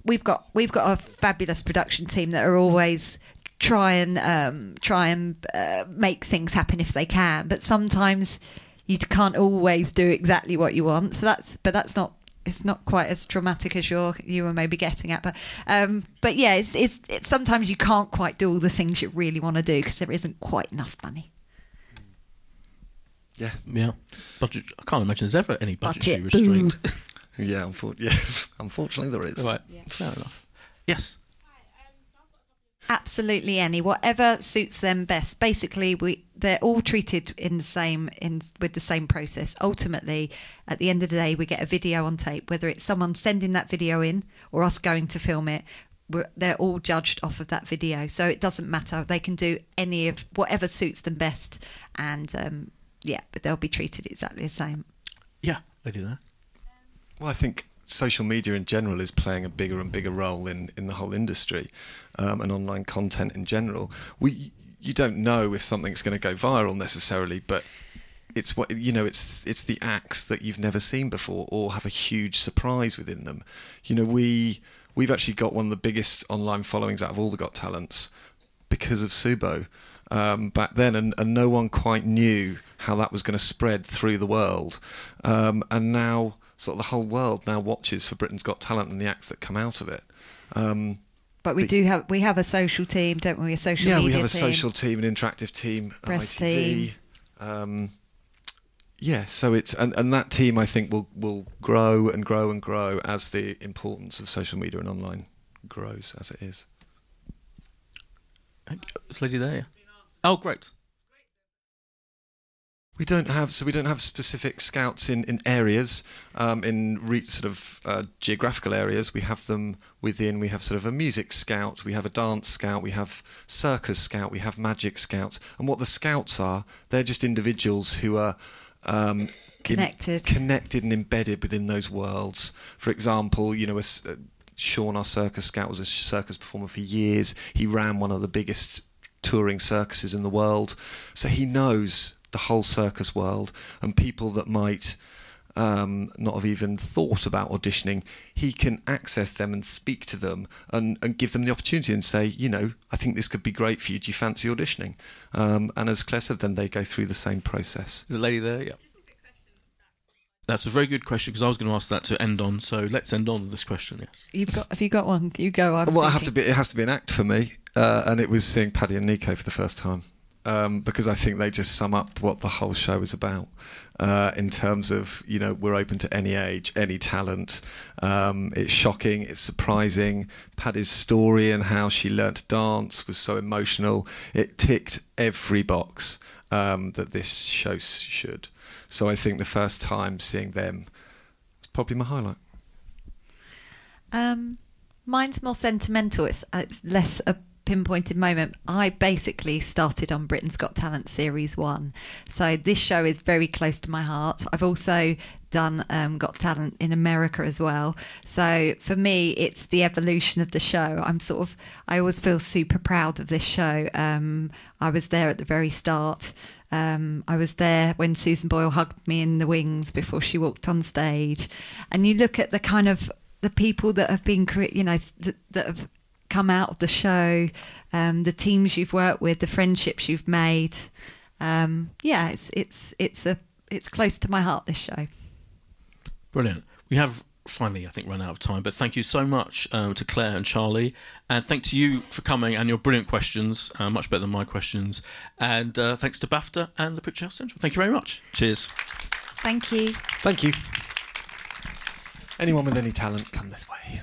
we've got we've got a fabulous production team that are always try and um, try and uh, make things happen if they can, but sometimes you can't always do exactly what you want. So that's but that's not it's not quite as traumatic as you're you were maybe getting at, but um, but yeah, it's, it's it's sometimes you can't quite do all the things you really want to do because there isn't quite enough money. Yeah, Yeah. Budget. I can't imagine there's ever any budgetary Budget. restraint. yeah, unfor- yeah. unfortunately there is. right. Fair enough. Yes. Absolutely any, whatever suits them best. Basically, we they're all treated in the same in with the same process. Ultimately, at the end of the day, we get a video on tape, whether it's someone sending that video in or us going to film it. We're, they're all judged off of that video, so it doesn't matter. They can do any of whatever suits them best, and um, yeah, but they'll be treated exactly the same. Yeah. Lady there. Well, I think social media in general is playing a bigger and bigger role in, in the whole industry um, and online content in general. We you don't know if something's going to go viral necessarily, but it's what you know. It's it's the acts that you've never seen before or have a huge surprise within them. You know, we we've actually got one of the biggest online followings out of all the Got Talents because of Subo um, back then, and, and no one quite knew how that was going to spread through the world. Um, and now, sort of the whole world now watches for Britain's Got Talent and the acts that come out of it. Um, But we But- do have we have a social team, don't we? A social yeah, media we have a team. social team, an interactive team, at Press ITV. team. Um, yeah, so it's and, and that team I think will will grow and grow and grow as the importance of social media and online grows as it is. Is lady there? Oh, great. We don't have so we don't have specific scouts in in areas um, in re- sort of uh, geographical areas. We have them within. We have sort of a music scout. We have a dance scout. We have circus scout. We have magic scouts. And what the scouts are, they're just individuals who are um, in- Connected. connected and embedded within those worlds. For example, you know, a s uh, Sean, our circus scout, was a circus performer for years. He ran one of the biggest touring circuses in the world, so he knows the whole circus world and people that might um, not have even thought about auditioning. He can access them and speak to them and, and give them the opportunity and say, you know, I think this could be great for you. Do you fancy auditioning? Um, and as Claire said, then they go through the same process. Is the lady there? Yeah. That's a very good question because I was going to ask that to end on. So let's end on this question. Yes. You've got have you got one? You go. I'm well, I have to be. It has to be an act for me, uh, and it was seeing Paddy and Nico for the first time. Um, because I think they just sum up what the whole show is about. Uh, in terms of you know we're open to any age, any talent. Um, it's shocking, it's surprising. Paddy's story and how she learnt to dance was so emotional. It ticked every box um, that this show should. So I think the first time seeing them was probably my highlight. Um, mine's more sentimental. It's, it's less a pinpointed moment. I basically started on Britain's Got Talent Series 1. So this show is very close to my heart. I've also done um, Got Talent in America as well. So for me, it's the evolution of the show. I'm sort of, I always feel super proud of this show. Um, I was there at the very start. Um, I was there when Susan Boyle hugged me in the wings before she walked on stage. And you look at the kind of the people that have been, you know, that, that have come out of the show, um, the teams you've worked with, the friendships you've made. Um, yeah, it's it's it's a it's close to my heart. This show. Brilliant. We have finally, I think, run out of time. But thank you so much um, to Claire and Charlie, and thanks to you for coming and your brilliant questions, uh, much better than my questions. And uh, thanks to BAFTA and the Picture House Central. Thank you very much. Cheers. Thank you. Thank you. Anyone with any talent, come this way.